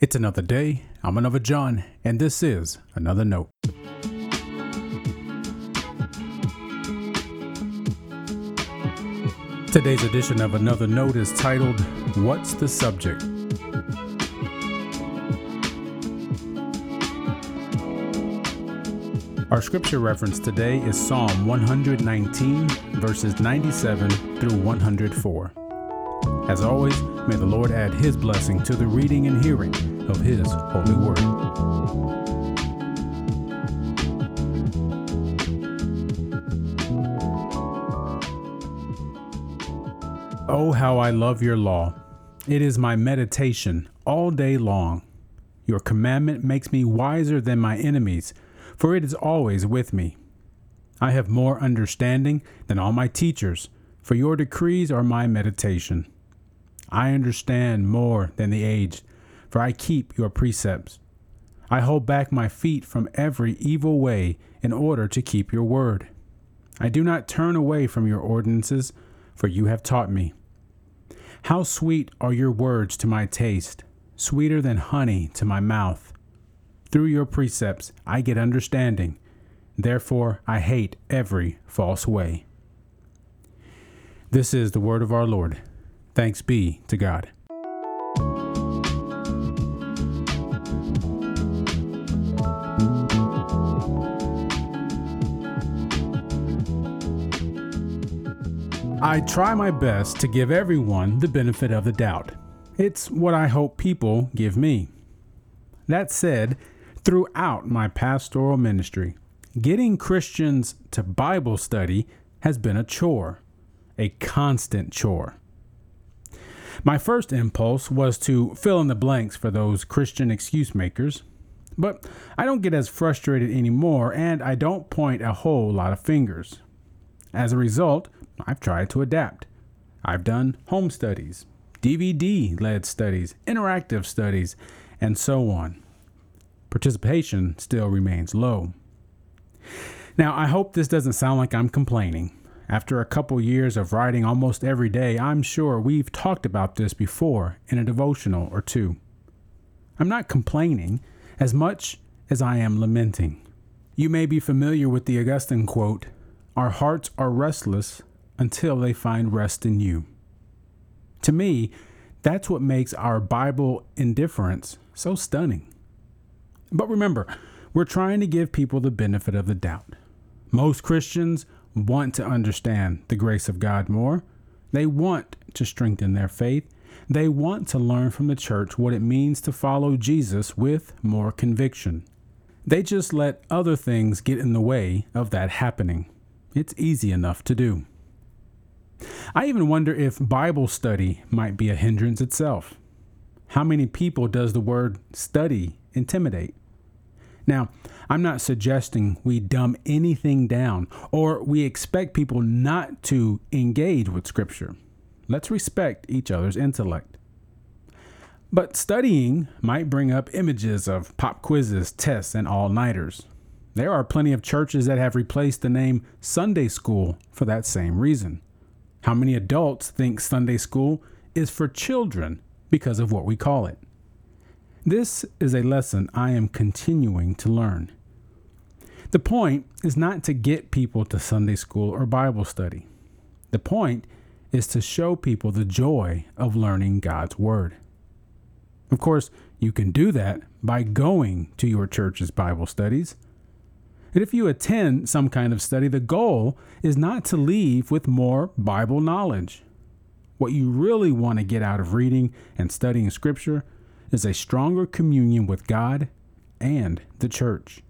It's another day. I'm another John, and this is another note. Today's edition of Another Note is titled, What's the Subject? Our scripture reference today is Psalm 119, verses 97 through 104. As always, may the Lord add his blessing to the reading and hearing of his holy word. Oh, how I love your law. It is my meditation all day long. Your commandment makes me wiser than my enemies, for it is always with me. I have more understanding than all my teachers, for your decrees are my meditation. I understand more than the aged, for I keep your precepts. I hold back my feet from every evil way in order to keep your word. I do not turn away from your ordinances, for you have taught me. How sweet are your words to my taste, sweeter than honey to my mouth. Through your precepts I get understanding, therefore I hate every false way. This is the word of our Lord. Thanks be to God. I try my best to give everyone the benefit of the doubt. It's what I hope people give me. That said, throughout my pastoral ministry, getting Christians to Bible study has been a chore, a constant chore. My first impulse was to fill in the blanks for those Christian excuse makers, but I don't get as frustrated anymore and I don't point a whole lot of fingers. As a result, I've tried to adapt. I've done home studies, DVD led studies, interactive studies, and so on. Participation still remains low. Now, I hope this doesn't sound like I'm complaining. After a couple years of writing almost every day, I'm sure we've talked about this before in a devotional or two. I'm not complaining as much as I am lamenting. You may be familiar with the Augustine quote Our hearts are restless until they find rest in you. To me, that's what makes our Bible indifference so stunning. But remember, we're trying to give people the benefit of the doubt. Most Christians want to understand the grace of God more. They want to strengthen their faith. They want to learn from the church what it means to follow Jesus with more conviction. They just let other things get in the way of that happening. It's easy enough to do. I even wonder if Bible study might be a hindrance itself. How many people does the word study intimidate? Now, I'm not suggesting we dumb anything down or we expect people not to engage with Scripture. Let's respect each other's intellect. But studying might bring up images of pop quizzes, tests, and all nighters. There are plenty of churches that have replaced the name Sunday school for that same reason. How many adults think Sunday school is for children because of what we call it? This is a lesson I am continuing to learn. The point is not to get people to Sunday school or Bible study. The point is to show people the joy of learning God's Word. Of course, you can do that by going to your church's Bible studies. And if you attend some kind of study, the goal is not to leave with more Bible knowledge. What you really want to get out of reading and studying Scripture is a stronger communion with God and the church.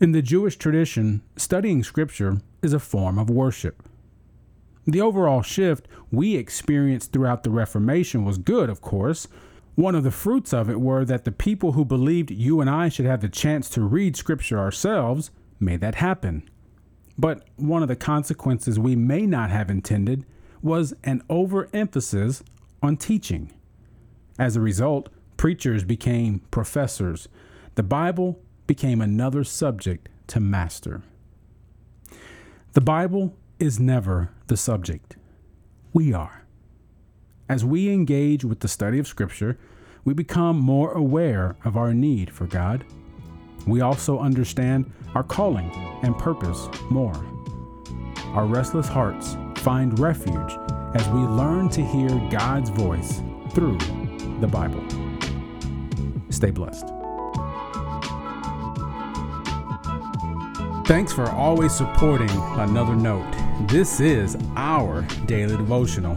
In the Jewish tradition, studying Scripture is a form of worship. The overall shift we experienced throughout the Reformation was good, of course. One of the fruits of it were that the people who believed you and I should have the chance to read Scripture ourselves made that happen. But one of the consequences we may not have intended was an overemphasis on teaching. As a result, preachers became professors. The Bible became another subject to master. The Bible is never the subject. We are. As we engage with the study of Scripture, we become more aware of our need for God. We also understand our calling and purpose more. Our restless hearts find refuge as we learn to hear God's voice through the Bible. Stay blessed. Thanks for always supporting Another Note. This is our daily devotional.